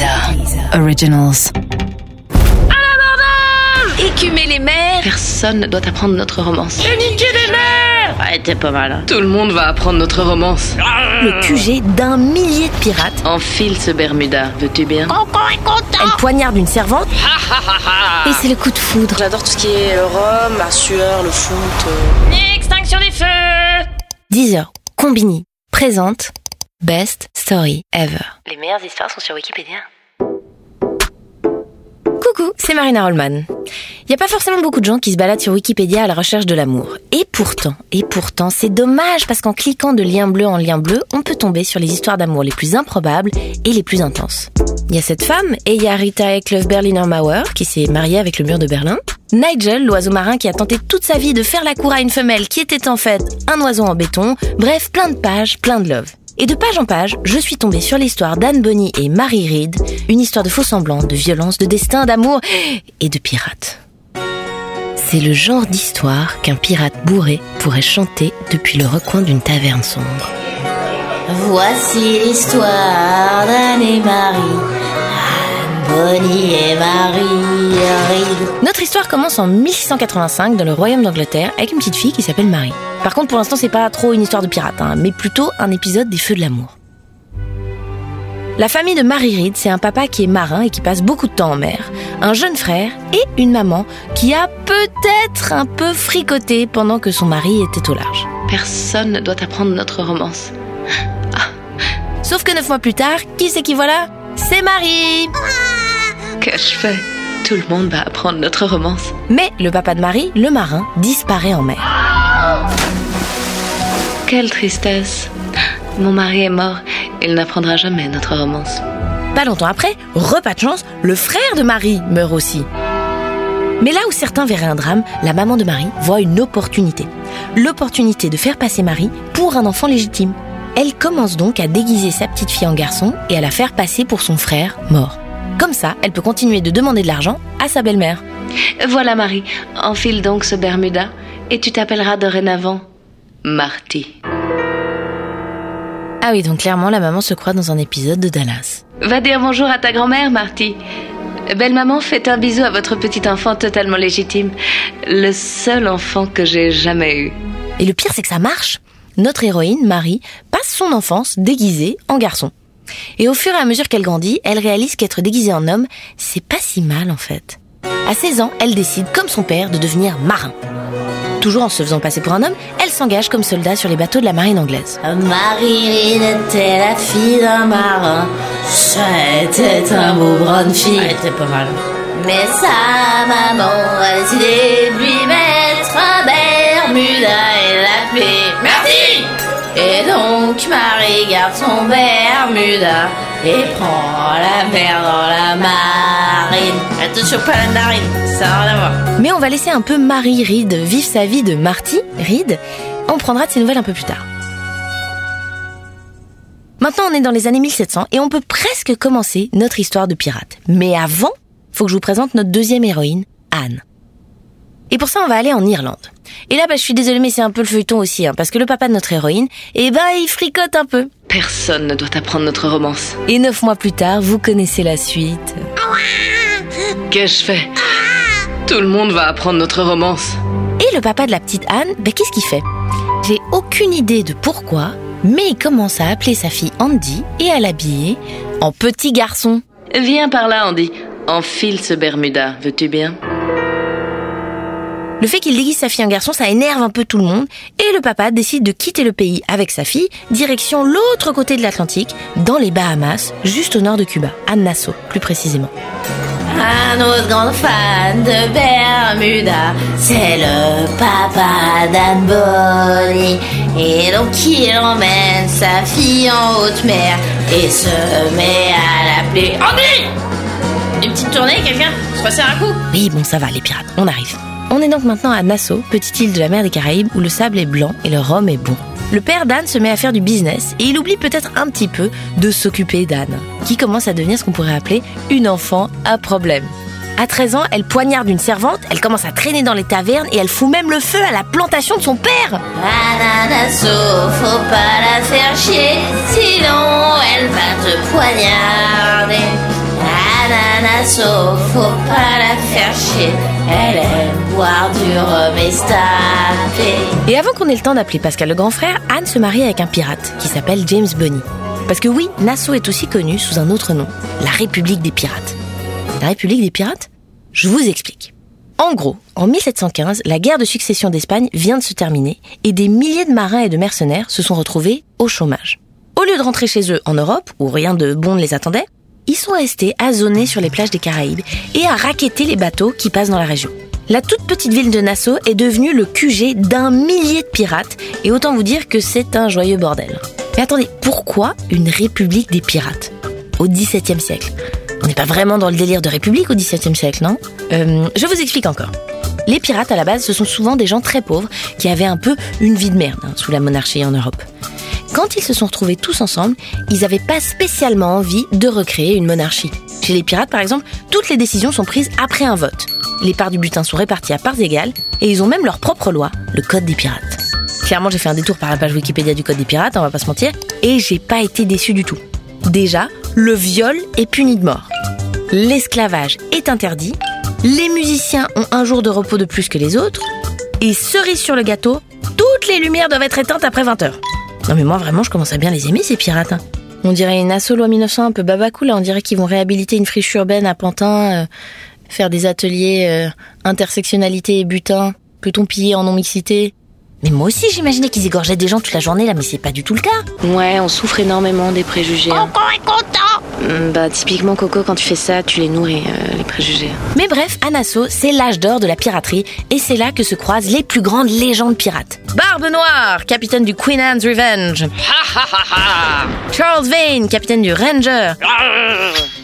Deezer Originals. Écumer les mers Personne ne doit apprendre notre romance. Niquer les mers Ouais, t'es pas mal. hein. Tout le monde va apprendre notre romance. Le QG d'un millier de pirates. Enfile ce Bermuda, veux-tu bien Elle poignarde une servante. et c'est le coup de foudre. J'adore tout ce qui est le rhum, la sueur, le foot. euh. Extinction des feux 10 heures. Combini présente Best Story Ever. Les meilleures histoires sont sur Wikipédia. Coucou, c'est Marina Rollman. Il n'y a pas forcément beaucoup de gens qui se baladent sur Wikipédia à la recherche de l'amour. Et pourtant, et pourtant, c'est dommage parce qu'en cliquant de lien bleu en lien bleu, on peut tomber sur les histoires d'amour les plus improbables et les plus intenses. Il y a cette femme, et il y a Rita Eklöf Berliner Mauer, qui s'est mariée avec le mur de Berlin. Nigel, l'oiseau marin qui a tenté toute sa vie de faire la cour à une femelle qui était en fait un oiseau en béton. Bref, plein de pages, plein de love. Et de page en page, je suis tombée sur l'histoire d'Anne Bonny et Marie Reed, une histoire de faux semblants, de violence, de destin, d'amour et de pirates. C'est le genre d'histoire qu'un pirate bourré pourrait chanter depuis le recoin d'une taverne sombre. Voici l'histoire d'Anne et Marie. Bonny et Marie Reed. Notre histoire commence en 1685 dans le royaume d'Angleterre avec une petite fille qui s'appelle Marie. Par contre, pour l'instant, c'est pas trop une histoire de pirate, hein, mais plutôt un épisode des Feux de l'amour. La famille de Marie Reed, c'est un papa qui est marin et qui passe beaucoup de temps en mer, un jeune frère et une maman qui a peut-être un peu fricoté pendant que son mari était au large. Personne ne doit apprendre notre romance. Sauf que neuf mois plus tard, qui c'est qui voilà? C'est Marie Qu'ai-je fait Tout le monde va apprendre notre romance. Mais le papa de Marie, le marin, disparaît en mer. Quelle tristesse. Mon mari est mort. Il n'apprendra jamais notre romance. Pas longtemps après, repas de chance, le frère de Marie meurt aussi. Mais là où certains verraient un drame, la maman de Marie voit une opportunité. L'opportunité de faire passer Marie pour un enfant légitime. Elle commence donc à déguiser sa petite fille en garçon et à la faire passer pour son frère mort. Comme ça, elle peut continuer de demander de l'argent à sa belle-mère. Voilà Marie, enfile donc ce Bermuda et tu t'appelleras dorénavant Marty. Ah oui, donc clairement, la maman se croit dans un épisode de Dallas. Va dire bonjour à ta grand-mère, Marty. Belle maman, faites un bisou à votre petit enfant totalement légitime. Le seul enfant que j'ai jamais eu. Et le pire, c'est que ça marche. Notre héroïne, Marie, passe son enfance déguisée en garçon. Et au fur et à mesure qu'elle grandit, elle réalise qu'être déguisée en homme, c'est pas si mal en fait. À 16 ans, elle décide, comme son père, de devenir marin. Toujours en se faisant passer pour un homme, elle s'engage comme soldat sur les bateaux de la marine anglaise. Marie était la fille d'un marin. C'était un beau brun fille. Elle était pas mal. Mais sa maman a décidé de lui mettre un Bermuda et l'appeler Merci donc Marie garde son Bermuda et prend la mer dans la marine. Attention pas la narine, ça n'a rien à voir. Mais on va laisser un peu Marie Reed vivre sa vie de Marty Reed. On prendra de ses nouvelles un peu plus tard. Maintenant, on est dans les années 1700 et on peut presque commencer notre histoire de pirate. Mais avant, faut que je vous présente notre deuxième héroïne, Anne. Et pour ça, on va aller en Irlande. Et là, bah, je suis désolée, mais c'est un peu le feuilleton aussi, hein, parce que le papa de notre héroïne, eh ben, il fricote un peu. Personne ne doit apprendre notre romance. Et neuf mois plus tard, vous connaissez la suite. Qu'ai-je fait Tout le monde va apprendre notre romance. Et le papa de la petite Anne, ben, qu'est-ce qu'il fait? J'ai aucune idée de pourquoi, mais il commence à appeler sa fille Andy et à l'habiller en petit garçon. Viens par là, Andy. Enfile ce Bermuda, veux-tu bien? Le fait qu'il déguise sa fille en garçon, ça énerve un peu tout le monde, et le papa décide de quitter le pays avec sa fille, direction l'autre côté de l'Atlantique, dans les Bahamas, juste au nord de Cuba, à Nassau, plus précisément. Un autre grand fan de Bermuda, c'est le papa d'Anne Bonny. Et donc il emmène sa fille en haute mer et se met à l'appeler Andy Une petite tournée, quelqu'un? Se passer un coup Oui, bon, ça va, les pirates, on arrive. On est donc maintenant à Nassau, petite île de la mer des Caraïbes où le sable est blanc et le rhum est bon. Le père d'Anne se met à faire du business et il oublie peut-être un petit peu de s'occuper d'Anne, qui commence à devenir ce qu'on pourrait appeler une enfant à problème. À 13 ans, elle poignarde une servante, elle commence à traîner dans les tavernes et elle fout même le feu à la plantation de son père. Faut pas la faire chier, sinon elle va te poignarder. Faut pas la faire chier. Et avant qu'on ait le temps d'appeler Pascal le grand frère, Anne se marie avec un pirate qui s'appelle James Bunny. Parce que oui, Nassau est aussi connu sous un autre nom, la République des pirates. La République des pirates Je vous explique. En gros, en 1715, la guerre de succession d'Espagne vient de se terminer et des milliers de marins et de mercenaires se sont retrouvés au chômage. Au lieu de rentrer chez eux en Europe, où rien de bon ne les attendait, ils sont restés à zoner sur les plages des Caraïbes et à raqueter les bateaux qui passent dans la région. La toute petite ville de Nassau est devenue le QG d'un millier de pirates et autant vous dire que c'est un joyeux bordel. Mais attendez, pourquoi une république des pirates Au XVIIe siècle? On n'est pas vraiment dans le délire de république au XVIIe siècle, non? Euh, Je vous explique encore. Les pirates, à la base, ce sont souvent des gens très pauvres qui avaient un peu une vie de merde hein, sous la monarchie en Europe. Quand ils se sont retrouvés tous ensemble, ils n'avaient pas spécialement envie de recréer une monarchie. Chez les pirates, par exemple, toutes les décisions sont prises après un vote. Les parts du butin sont réparties à parts égales et ils ont même leur propre loi, le Code des pirates. Clairement, j'ai fait un détour par la page Wikipédia du Code des pirates, on va pas se mentir, et j'ai pas été déçu du tout. Déjà, le viol est puni de mort. L'esclavage est interdit. Les musiciens ont un jour de repos de plus que les autres. Et cerise sur le gâteau, toutes les lumières doivent être éteintes après 20 heures. Non mais moi vraiment je commence à bien les aimer ces pirates. Hein. On dirait une asso loi 1900 un peu babacou là, on dirait qu'ils vont réhabiliter une friche urbaine à Pantin, euh, faire des ateliers euh, intersectionnalité et butin, peut-on piller en non-mixité? Mais moi aussi, j'imaginais qu'ils égorgeaient des gens toute la journée là, mais c'est pas du tout le cas. Ouais, on souffre énormément des préjugés. Hein. Coco est content mm, Bah, typiquement, Coco, quand tu fais ça, tu les nourris, euh, les préjugés. Mais bref, Anasso, c'est l'âge d'or de la piraterie, et c'est là que se croisent les plus grandes légendes pirates. Barbe Noire, capitaine du Queen Anne's Revenge. Charles Vane, capitaine du Ranger.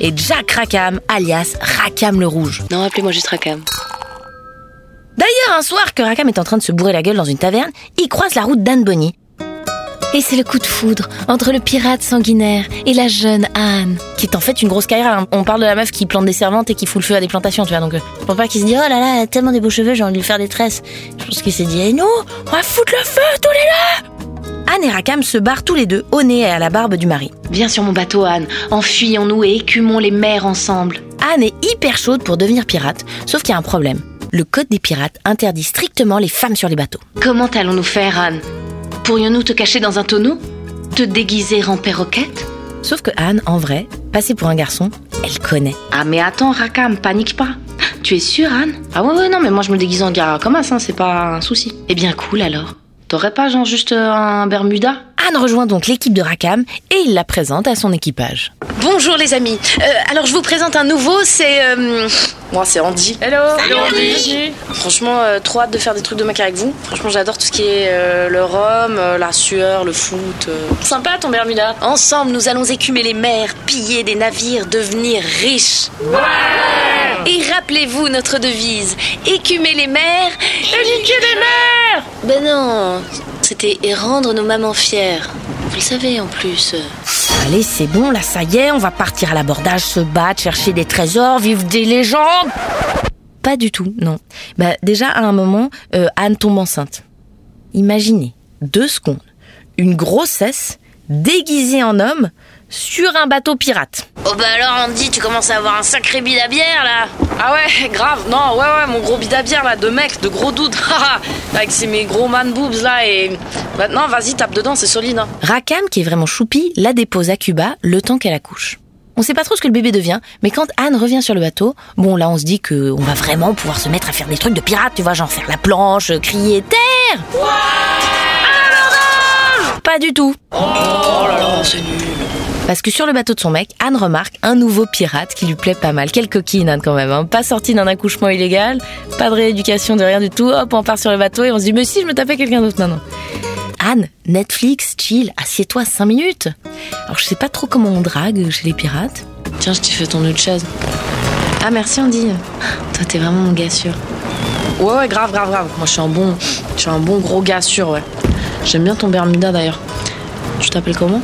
et Jack Rackham, alias Rackham le Rouge. Non, appelez-moi juste Rackham. D'ailleurs, un soir que Rakam est en train de se bourrer la gueule dans une taverne, il croise la route d'Anne Bonny. Et c'est le coup de foudre entre le pirate sanguinaire et la jeune Anne, qui est en fait une grosse carrière. Hein. On parle de la meuf qui plante des servantes et qui fout le feu à des plantations, tu vois. Donc, je pense pas qu'il se dit, oh là là, elle a tellement des beaux cheveux, j'ai envie de lui faire des tresses. Je pense qu'il s'est dit, eh nous, on va foutre le feu tous les deux Anne et Rakam se barrent tous les deux au nez et à la barbe du mari. Viens sur mon bateau, Anne. Enfuyons-nous et écumons les mers ensemble. Anne est hyper chaude pour devenir pirate, sauf qu'il y a un problème le Code des pirates interdit strictement les femmes sur les bateaux. Comment allons-nous faire, Anne? Pourrions-nous te cacher dans un tonneau? Te déguiser en perroquette? Sauf que Anne, en vrai, passée pour un garçon, elle connaît. Ah mais attends, Rakam, panique pas. Tu es sûre, Anne? Ah ouais, ouais, non, mais moi je me déguise en gars comme ça, c'est pas un souci. Eh bien, cool alors. T'aurais pas genre juste un Bermuda? Anne rejoint donc l'équipe de Rakam et il la présente à son équipage. Bonjour les amis. Euh, alors je vous présente un nouveau, c'est euh, moi c'est Andy. Hello. Salut Andy. Franchement, euh, trop hâte de faire des trucs de mec avec vous. Franchement, j'adore tout ce qui est le rhum, la sueur, le foot. Sympa ton Bermuda. Ensemble, nous allons écumer les mers, piller des navires, devenir riches. Ouais. Et rappelez-vous notre devise écumer les mers, éduquer les mers. Ben non, c'était et rendre nos mamans fières. Vous le savez en plus. Allez, c'est bon, là, ça y est, on va partir à l'abordage, se battre, chercher des trésors, vivre des légendes. Pas du tout, non. Bah, déjà, à un moment, euh, Anne tombe enceinte. Imaginez, deux secondes, une grossesse déguisée en homme sur un bateau pirate. Oh bah alors Andy, tu commences à avoir un sacré bide à bière là Ah ouais, grave, non, ouais ouais, mon gros bide à bière là, de mec, de gros doutes, avec ses mes gros man boobs là et... Maintenant, vas-y, tape dedans, c'est solide. Hein. Rakam, qui est vraiment choupi, la dépose à Cuba le temps qu'elle accouche. On sait pas trop ce que le bébé devient, mais quand Anne revient sur le bateau, bon là on se dit que on va vraiment pouvoir se mettre à faire des trucs de pirate, tu vois, genre faire la planche, crier terre. Ouais Pas du tout. Oh, là là, c'est nul. Parce que sur le bateau de son mec, Anne remarque un nouveau pirate qui lui plaît pas mal. Quelle coquine Anne quand même, hein. pas sortie d'un accouchement illégal, pas de rééducation, de rien du tout. Hop, on part sur le bateau et on se dit mais si je me tapais quelqu'un d'autre. Non non. Anne, Netflix, chill, assieds-toi 5 minutes. Alors je sais pas trop comment on drague chez les pirates. Tiens, je t'ai fait ton autre chaise. Ah merci Andy. Toi t'es vraiment mon gars sûr. Ouais ouais grave grave grave. Moi je suis un bon, je suis un bon gros gars sûr ouais. J'aime bien ton Bermuda d'ailleurs. Tu t'appelles comment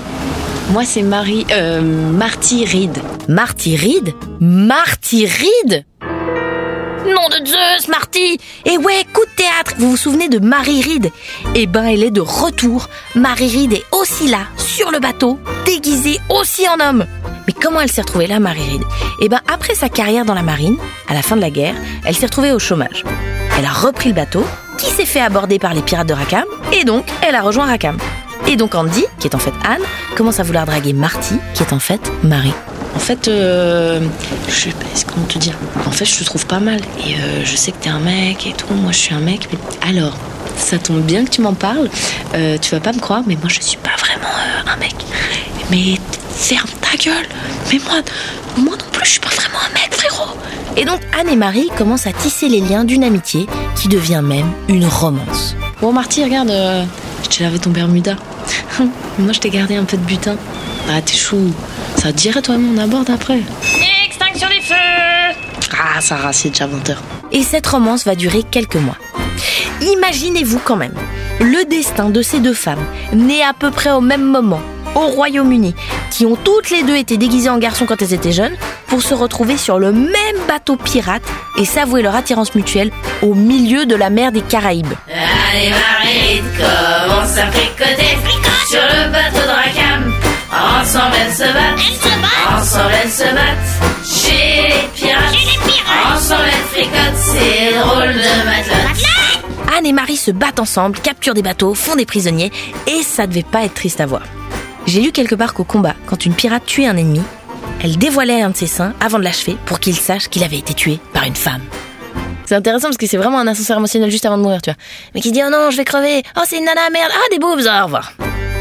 moi, c'est Marie, euh, Marty Reed. Marty Reed Marty Reed Nom de Zeus, Marty Et ouais, coup de théâtre Vous vous souvenez de Marie Reed? Eh ben, elle est de retour. Marie Reed est aussi là, sur le bateau, déguisée aussi en homme. Mais comment elle s'est retrouvée là, Marie Reed? Eh ben, après sa carrière dans la marine, à la fin de la guerre, elle s'est retrouvée au chômage. Elle a repris le bateau, qui s'est fait aborder par les pirates de Rackham, et donc elle a rejoint Rackham. Et donc Andy, qui est en fait Anne, commence à vouloir draguer Marty, qui est en fait Marie. En fait, euh, je sais pas comment te dire. En fait, je te trouve pas mal. Et euh, je sais que t'es un mec et tout. Moi, je suis un mec. Mais alors, ça tombe bien que tu m'en parles. Euh, tu vas pas me croire, mais moi, je suis pas vraiment un mec. Mais ferme ta gueule. Mais moi, moi non plus, je suis pas vraiment un mec, frérot. Et donc Anne et Marie commencent à tisser les liens d'une amitié qui devient même une romance. Bon, Marty, regarde, euh, je t'ai lavé ton Bermuda. moi, je t'ai gardé un peu de butin. Ah, t'es chou. Ça te dirait, toi, on aborde après. Extinction des feux Ah, Sarah, c'est déjà 20 heures. Et cette romance va durer quelques mois. Imaginez-vous quand même le destin de ces deux femmes, nées à peu près au même moment, au Royaume-Uni, qui ont toutes les deux été déguisées en garçons quand elles étaient jeunes, pour se retrouver sur le même bateau pirate et s'avouer leur attirance mutuelle au milieu de la mer des Caraïbes. Allez Marie, commence à fricoter sur le bateau de Rackham. Ensemble elles se battent, ensemble elles se battent. Chez les pirates, ensemble elles fricotent, c'est drôle de matelote. Anne et Marie se battent ensemble, capturent des bateaux, font des prisonniers, et ça devait pas être triste à voir. J'ai lu quelque part qu'au combat, quand une pirate tuait un ennemi, elle dévoilait un de ses seins avant de l'achever pour qu'il sache qu'il avait été tué par une femme. C'est intéressant parce que c'est vraiment un ascenseur émotionnel juste avant de mourir, tu vois. Mais qui dit oh non, je vais crever, oh c'est une nana, merde, ah des boobs, au revoir.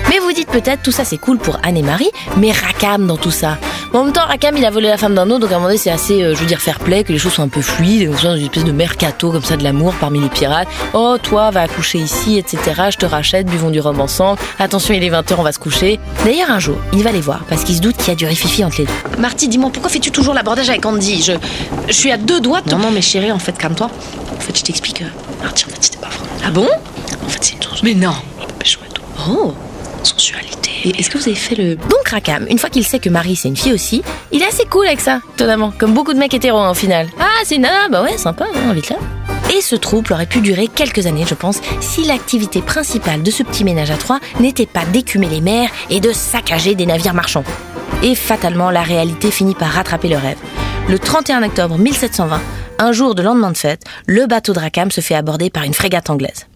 Mais vous dites peut-être tout ça c'est cool pour Anne et Marie, mais Rakam dans tout ça. En même temps, Rakam il a volé la femme d'un autre, donc à un moment donné c'est assez, euh, je veux dire, fair play, que les choses sont un peu fluides, et on soit dans une espèce de mercato comme ça de l'amour parmi les pirates. Oh toi va accoucher ici, etc. Je te rachète, buvons du rhum ensemble. Attention il est 20h, on va se coucher. D'ailleurs un jour, il va les voir parce qu'il se doute qu'il y a du rififi entre les deux. Marty, dis-moi, pourquoi fais-tu toujours l'abordage avec Andy? Je, je suis à deux doigts de. Non, non, mais chérie, en fait, calme-toi. En fait, je t'explique. euh, Marty, en fait, c'était pas vrai. Ah bon? En fait, c'est une chose. Mais non. Oh Est-ce que vous avez fait le... Donc Rakam, une fois qu'il sait que Marie c'est une fille aussi, il est assez cool avec ça, étonnamment, comme beaucoup de mecs hétéros hein, au final. Ah c'est une nana, bah ouais, sympa, hein, vite là. Et ce trouble aurait pu durer quelques années, je pense, si l'activité principale de ce petit ménage à trois n'était pas d'écumer les mers et de saccager des navires marchands. Et fatalement, la réalité finit par rattraper le rêve. Le 31 octobre 1720, un jour de lendemain de fête, le bateau de Rakam se fait aborder par une frégate anglaise.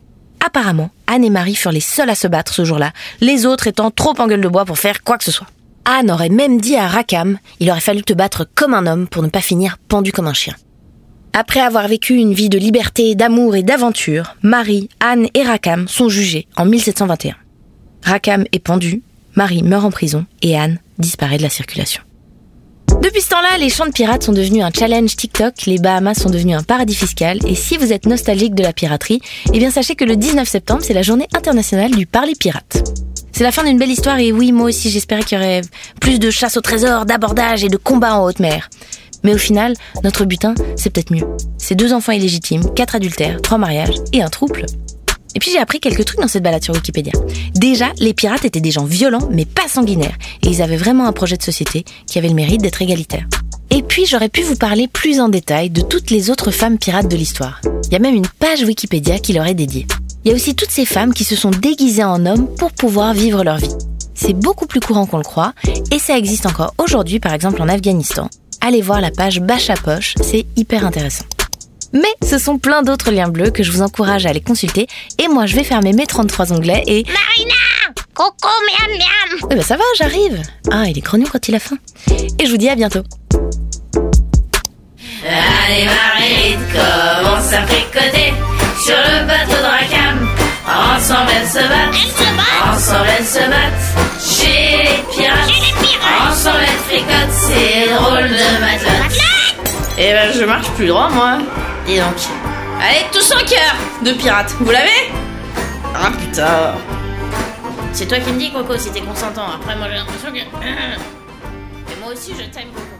Apparemment, Anne et Marie furent les seules à se battre ce jour-là, les autres étant trop en gueule de bois pour faire quoi que ce soit. Anne aurait même dit à Rakam, il aurait fallu te battre comme un homme pour ne pas finir pendu comme un chien. Après avoir vécu une vie de liberté, d'amour et d'aventure, Marie, Anne et Rakam sont jugés en 1721. Rakam est pendu, Marie meurt en prison et Anne disparaît de la circulation. Depuis ce temps-là, les chants de pirates sont devenus un challenge TikTok, les Bahamas sont devenus un paradis fiscal, et si vous êtes nostalgique de la piraterie, eh bien sachez que le 19 septembre, c'est la journée internationale du parler pirate. C'est la fin d'une belle histoire et oui, moi aussi j'espérais qu'il y aurait plus de chasse au trésor, d'abordage et de combats en haute mer. Mais au final, notre butin, c'est peut-être mieux. C'est deux enfants illégitimes, quatre adultères, trois mariages et un trouble. Et puis j'ai appris quelques trucs dans cette balade sur Wikipédia. Déjà, les pirates étaient des gens violents mais pas sanguinaires, et ils avaient vraiment un projet de société qui avait le mérite d'être égalitaire. Et puis j'aurais pu vous parler plus en détail de toutes les autres femmes pirates de l'histoire. Il y a même une page Wikipédia qui leur est dédiée. Il y a aussi toutes ces femmes qui se sont déguisées en hommes pour pouvoir vivre leur vie. C'est beaucoup plus courant qu'on le croit, et ça existe encore aujourd'hui par exemple en Afghanistan. Allez voir la page Bâche à poche, c'est hyper intéressant. Mais ce sont plein d'autres liens bleus que je vous encourage à aller consulter. Et moi, je vais fermer mes 33 onglets et... Marina Coco, miam miam Eh ben ça va, j'arrive. Ah, il est grognon quand il a faim. Et je vous dis à bientôt. Allez Marie, commence à fricoter sur le bateau de Rackham. Ensemble elles se battent, Elles se battent ensemble elles se battent. Chez les pirates, Chez les pirates ensemble elles fricotent, c'est drôle de matelote. Eh ben, je marche plus droit, moi. Dis donc. Allez, tous en cœur de pirates. Vous l'avez? Ah putain. C'est toi qui me dis, Coco, si t'es consentant. Après, moi, j'ai l'impression que... Et moi aussi, je t'aime, Coco.